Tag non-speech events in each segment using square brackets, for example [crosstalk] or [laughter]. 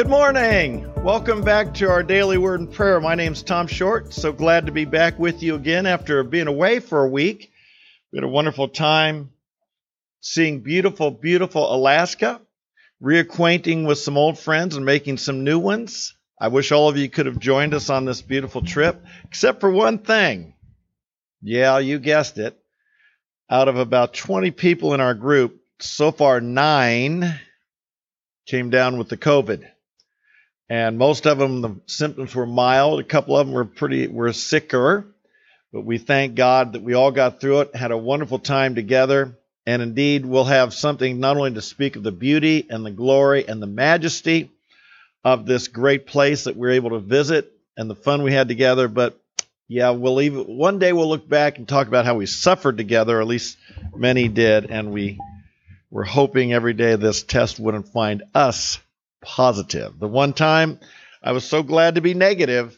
Good morning. Welcome back to our daily word and prayer. My name's Tom Short. So glad to be back with you again after being away for a week. We had a wonderful time seeing beautiful, beautiful Alaska, reacquainting with some old friends and making some new ones. I wish all of you could have joined us on this beautiful trip, except for one thing. Yeah, you guessed it. Out of about 20 people in our group, so far nine came down with the COVID. And most of them, the symptoms were mild. A couple of them were pretty, were sicker. But we thank God that we all got through it, had a wonderful time together. And indeed, we'll have something not only to speak of the beauty and the glory and the majesty of this great place that we're able to visit and the fun we had together, but yeah, we'll even one day we'll look back and talk about how we suffered together, at least many did, and we were hoping every day this test wouldn't find us positive. The one time I was so glad to be negative.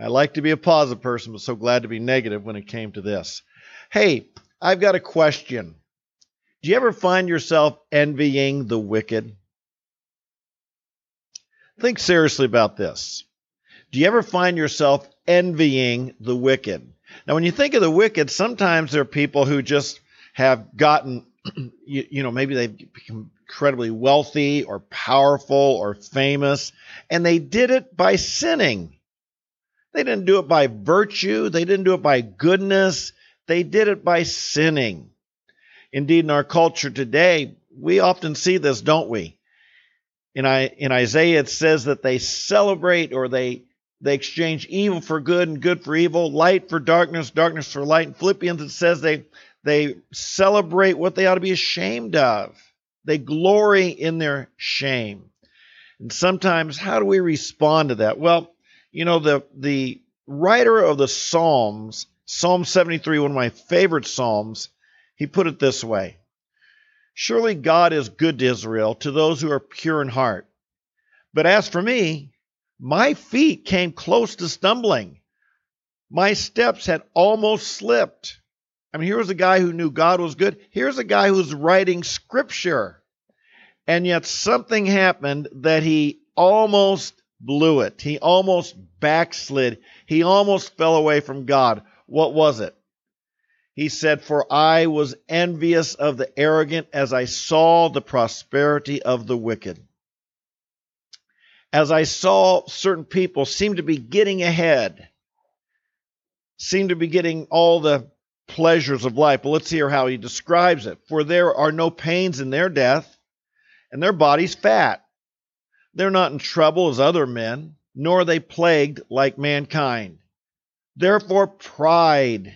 I like to be a positive person, but so glad to be negative when it came to this. Hey, I've got a question. Do you ever find yourself envying the wicked? Think seriously about this. Do you ever find yourself envying the wicked? Now, when you think of the wicked, sometimes there are people who just have gotten, [clears throat] you, you know, maybe they've become incredibly wealthy or powerful or famous, and they did it by sinning. They didn't do it by virtue, they didn't do it by goodness, they did it by sinning. Indeed, in our culture today, we often see this, don't we? In, I, in Isaiah, it says that they celebrate or they, they exchange evil for good and good for evil, light for darkness, darkness for light. In Philippians, it says they, they celebrate what they ought to be ashamed of. They glory in their shame. And sometimes, how do we respond to that? Well, you know, the, the writer of the Psalms Psalm 73, one of my favorite Psalms, he put it this way Surely God is good to Israel, to those who are pure in heart. But as for me, my feet came close to stumbling. My steps had almost slipped. I mean, here was a guy who knew God was good. Here's a guy who's writing scripture. And yet something happened that he almost blew it. He almost backslid. He almost fell away from God. What was it? He said, For I was envious of the arrogant as I saw the prosperity of the wicked. As I saw certain people seem to be getting ahead, seem to be getting all the pleasures of life. But let's hear how he describes it. For there are no pains in their death, and their bodies fat. They're not in trouble as other men, nor are they plagued like mankind. Therefore, pride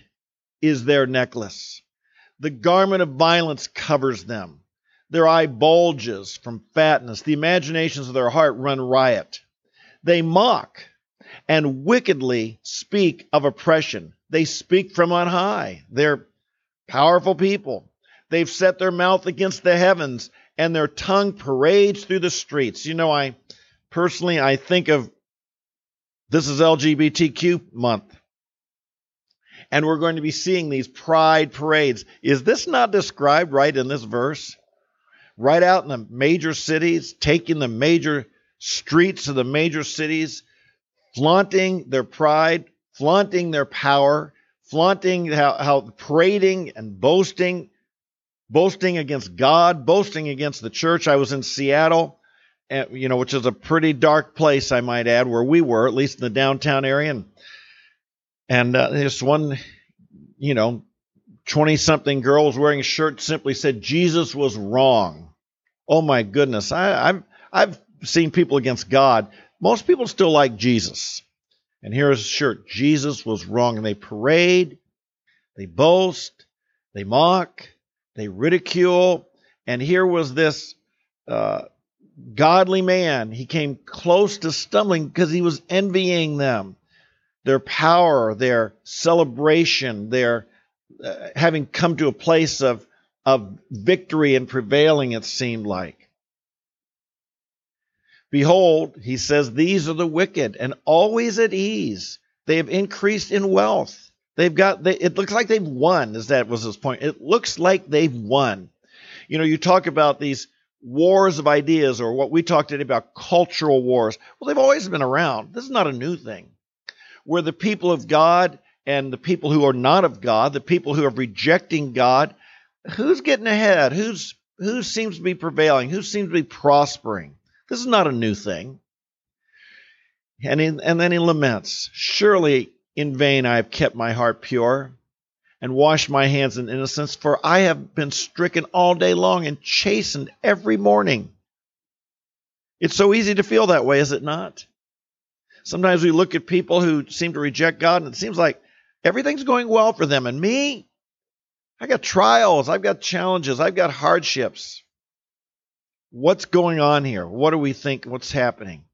is their necklace. The garment of violence covers them. Their eye bulges from fatness. The imaginations of their heart run riot. They mock and wickedly speak of oppression. They speak from on high. They're powerful people. They've set their mouth against the heavens and their tongue parades through the streets. You know, I personally I think of this is LGBTQ month and we're going to be seeing these pride parades. Is this not described right in this verse? Right out in the major cities, taking the major streets of the major cities, flaunting their pride, flaunting their power, flaunting how, how parading and boasting, boasting against God, boasting against the church. I was in Seattle, and, you know, which is a pretty dark place, I might add, where we were, at least in the downtown area. And and uh, this one, you know, 20 something girl was wearing a shirt simply said Jesus was wrong. Oh my goodness. I, I've, I've seen people against God. Most people still like Jesus. And here's a shirt Jesus was wrong. And they parade, they boast, they mock, they ridicule. And here was this uh, godly man. He came close to stumbling because he was envying them their power, their celebration, their uh, having come to a place of, of victory and prevailing, it seemed like. Behold, he says, these are the wicked and always at ease. They have increased in wealth. They've got, they, it looks like they've won, as that was his point. It looks like they've won. You know, you talk about these wars of ideas, or what we talked today about cultural wars, well, they've always been around. This is not a new thing. Where the people of God and the people who are not of God, the people who are rejecting God, who's getting ahead? Who's who seems to be prevailing? Who seems to be prospering? This is not a new thing. And, he, and then he laments, Surely in vain I have kept my heart pure and washed my hands in innocence, for I have been stricken all day long and chastened every morning. It's so easy to feel that way, is it not? Sometimes we look at people who seem to reject God, and it seems like everything's going well for them. And me, I got trials, I've got challenges, I've got hardships. What's going on here? What do we think? What's happening?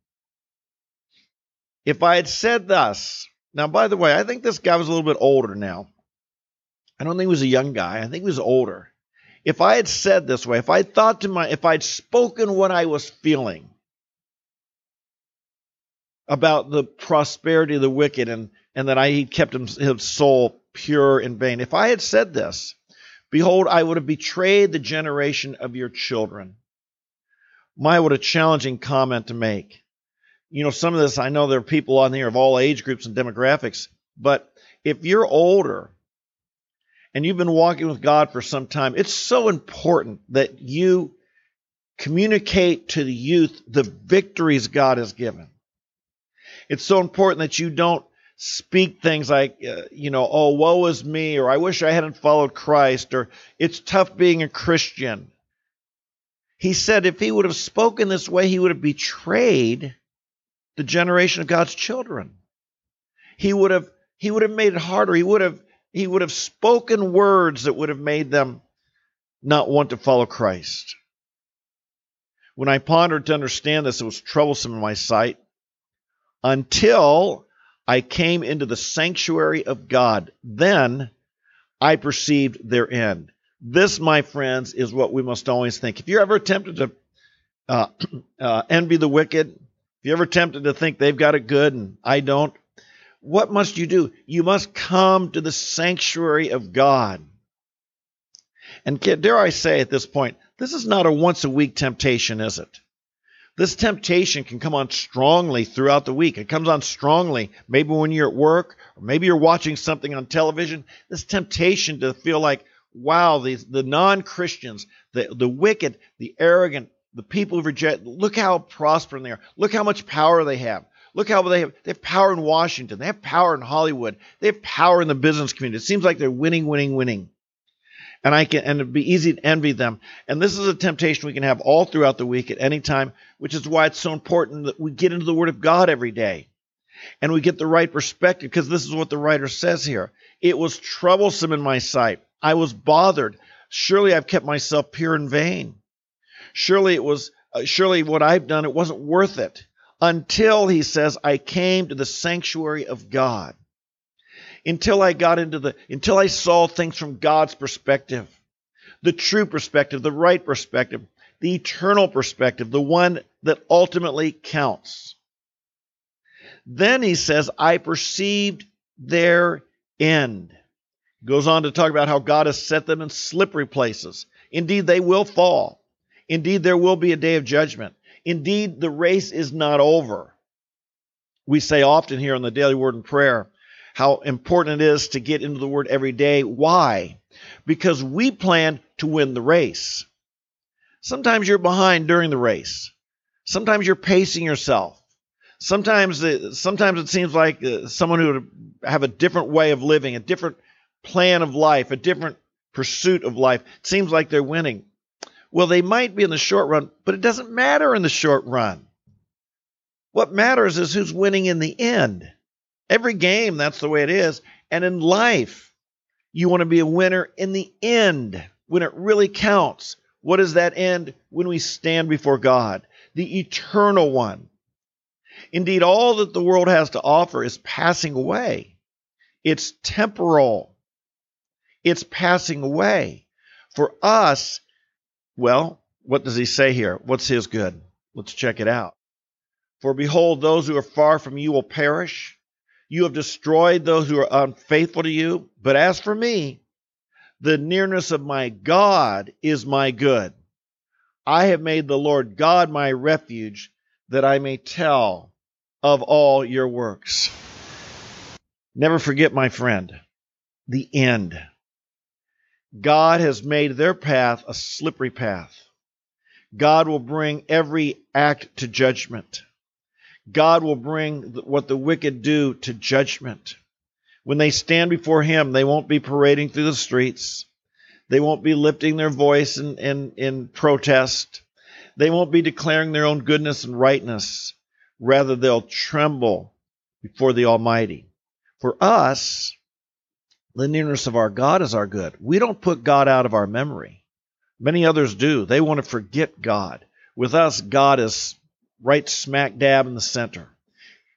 If I had said thus, now, by the way, I think this guy was a little bit older now. I don't think he was a young guy. I think he was older. If I had said this way, if I thought to my, if I'd spoken what I was feeling about the prosperity of the wicked and, and that I kept his soul pure in vain, if I had said this, behold, I would have betrayed the generation of your children. My, what a challenging comment to make you know, some of this, I know there are people on here of all age groups and demographics, but if you're older and you've been walking with God for some time, it's so important that you communicate to the youth the victories God has given. It's so important that you don't speak things like, uh, you know, oh, woe is me, or I wish I hadn't followed Christ, or it's tough being a Christian. He said if he would have spoken this way, he would have betrayed the generation of God's children. He would have he would have made it harder. He would have he would have spoken words that would have made them not want to follow Christ. When I pondered to understand this, it was troublesome in my sight until I came into the sanctuary of God. Then I perceived their end. This, my friends, is what we must always think. If you're ever tempted to uh, [clears throat] uh, envy the wicked, if you're ever tempted to think they've got it good and I don't, what must you do? You must come to the sanctuary of God. And dare I say at this point, this is not a once a week temptation, is it? This temptation can come on strongly throughout the week. It comes on strongly, maybe when you're at work, or maybe you're watching something on television. This temptation to feel like, wow, these, the non Christians, the, the wicked, the arrogant, the people who reject, look how prospering they are. Look how much power they have. Look how they have they have power in Washington. They have power in Hollywood. They have power in the business community. It seems like they're winning, winning, winning. And I can and it'd be easy to envy them. And this is a temptation we can have all throughout the week at any time, which is why it's so important that we get into the Word of God every day. And we get the right perspective, because this is what the writer says here. It was troublesome in my sight. I was bothered. Surely I've kept myself pure in vain. Surely it was, uh, surely what I've done, it wasn't worth it. Until, he says, I came to the sanctuary of God. Until I got into the, until I saw things from God's perspective, the true perspective, the right perspective, the eternal perspective, the one that ultimately counts. Then he says, I perceived their end. Goes on to talk about how God has set them in slippery places. Indeed, they will fall. Indeed, there will be a day of judgment. Indeed, the race is not over. We say often here on the Daily Word and Prayer how important it is to get into the Word every day. Why? Because we plan to win the race. Sometimes you're behind during the race. Sometimes you're pacing yourself. Sometimes, sometimes it seems like uh, someone who would have a different way of living, a different plan of life, a different pursuit of life. It seems like they're winning. Well, they might be in the short run, but it doesn't matter in the short run. What matters is who's winning in the end. Every game, that's the way it is. And in life, you want to be a winner in the end when it really counts. What is that end? When we stand before God, the eternal one. Indeed, all that the world has to offer is passing away. It's temporal. It's passing away. For us, well, what does he say here? What's his good? Let's check it out. For behold, those who are far from you will perish. You have destroyed those who are unfaithful to you. But as for me, the nearness of my God is my good. I have made the Lord God my refuge, that I may tell of all your works. Never forget, my friend, the end. God has made their path a slippery path. God will bring every act to judgment. God will bring what the wicked do to judgment. When they stand before Him, they won't be parading through the streets. They won't be lifting their voice in, in, in protest. They won't be declaring their own goodness and rightness. Rather, they'll tremble before the Almighty. For us, the nearness of our God is our good. We don't put God out of our memory. Many others do. They want to forget God. With us, God is right smack dab in the center.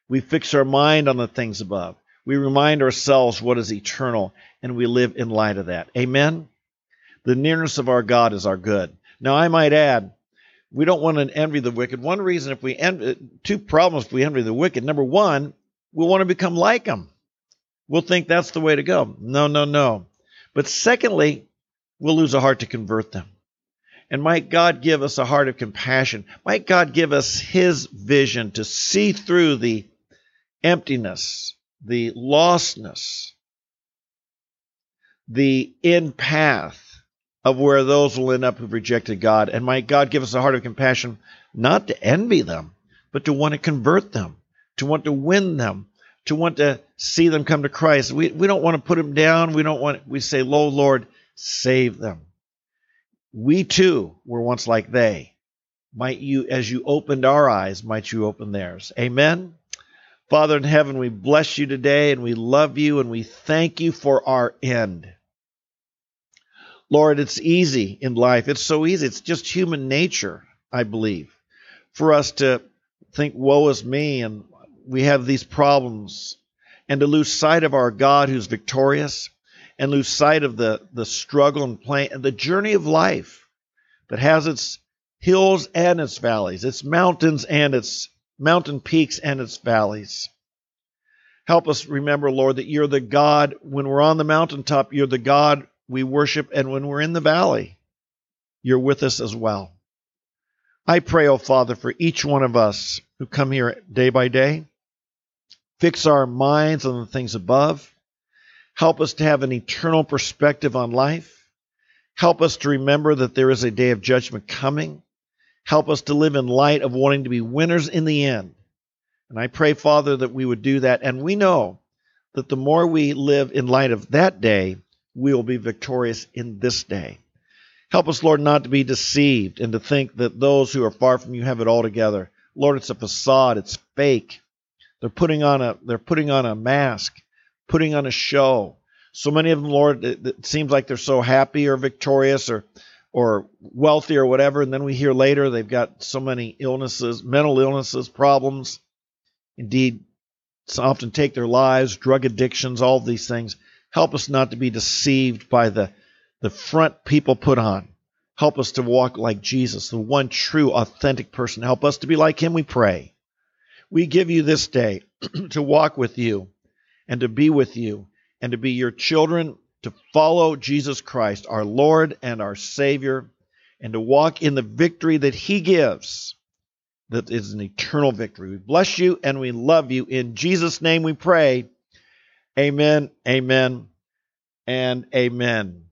We fix our mind on the things above. We remind ourselves what is eternal, and we live in light of that. Amen? The nearness of our God is our good. Now, I might add, we don't want to envy the wicked. One reason, if we envy, two problems if we envy the wicked. Number one, we'll want to become like them. We'll think that's the way to go. No, no, no. But secondly, we'll lose a heart to convert them. And might God give us a heart of compassion. Might God give us His vision to see through the emptiness, the lostness, the in path of where those will end up who've rejected God. And might God give us a heart of compassion, not to envy them, but to want to convert them, to want to win them, to want to see them come to Christ. We, we don't want to put them down. We don't want, we say, Lo, Lord, save them. We too were once like they. Might you, as you opened our eyes, might you open theirs. Amen. Father in heaven, we bless you today and we love you and we thank you for our end. Lord, it's easy in life. It's so easy. It's just human nature, I believe, for us to think, woe is me, and we have these problems, and to lose sight of our God who's victorious, and lose sight of the, the struggle and pain, and the journey of life that has its hills and its valleys, its mountains and its mountain peaks and its valleys. Help us remember, Lord, that you're the God, when we're on the mountaintop, you're the God we worship, and when we're in the valley, you're with us as well. I pray, O oh Father, for each one of us who come here day by day. Fix our minds on the things above. Help us to have an eternal perspective on life. Help us to remember that there is a day of judgment coming. Help us to live in light of wanting to be winners in the end. And I pray, Father, that we would do that. And we know that the more we live in light of that day, we will be victorious in this day. Help us, Lord, not to be deceived and to think that those who are far from you have it all together. Lord, it's a facade, it's fake. They're putting on a they're putting on a mask, putting on a show. So many of them, Lord, it, it seems like they're so happy or victorious or or wealthy or whatever, and then we hear later they've got so many illnesses, mental illnesses, problems. Indeed, often take their lives, drug addictions, all these things. Help us not to be deceived by the, the front people put on. Help us to walk like Jesus, the one true, authentic person. Help us to be like him, we pray. We give you this day [clears throat] to walk with you and to be with you and to be your children, to follow Jesus Christ, our Lord and our Savior, and to walk in the victory that he gives that is an eternal victory. We bless you and we love you. In Jesus' name we pray. Amen, amen, and amen.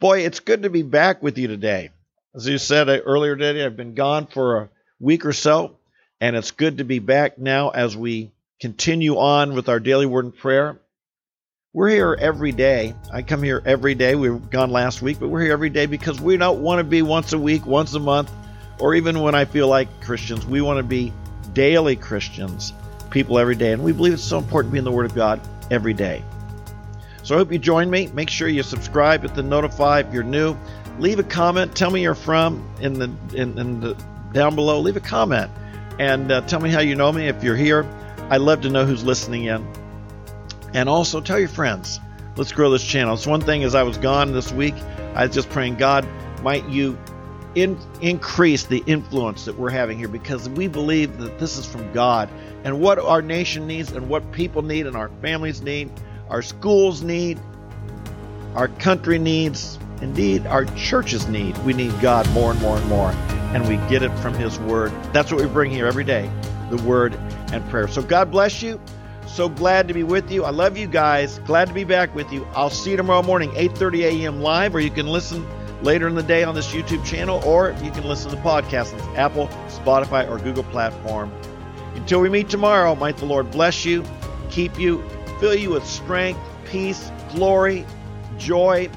Boy, it's good to be back with you today. As you said earlier today, I've been gone for a week or so, and it's good to be back now as we continue on with our daily word and prayer. We're here every day. I come here every day. We were gone last week, but we're here every day because we don't want to be once a week, once a month, or even when I feel like Christians. We want to be daily Christians, people every day. And we believe it's so important to be in the Word of God every day. So I hope you join me. Make sure you subscribe, hit the notify if you're new. Leave a comment. Tell me you're from in the in, in the down below. Leave a comment and uh, tell me how you know me if you're here. I'd love to know who's listening in. And also tell your friends. Let's grow this channel. It's one thing as I was gone this week, I was just praying, God, might you in, increase the influence that we're having here because we believe that this is from God and what our nation needs and what people need and our families need, our schools need, our country needs, indeed, our churches need. We need God more and more and more. And we get it from His Word. That's what we bring here every day the Word and prayer. So God bless you. So glad to be with you. I love you guys. Glad to be back with you. I'll see you tomorrow morning, 8:30 a.m. live, or you can listen later in the day on this YouTube channel, or you can listen to the podcast on Apple, Spotify, or Google platform. Until we meet tomorrow, might the Lord bless you, keep you, fill you with strength, peace, glory, joy.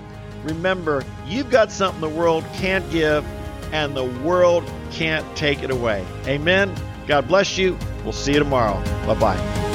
Remember, you've got something the world can't give, and the world can't take it away. Amen. God bless you. We'll see you tomorrow. Bye bye.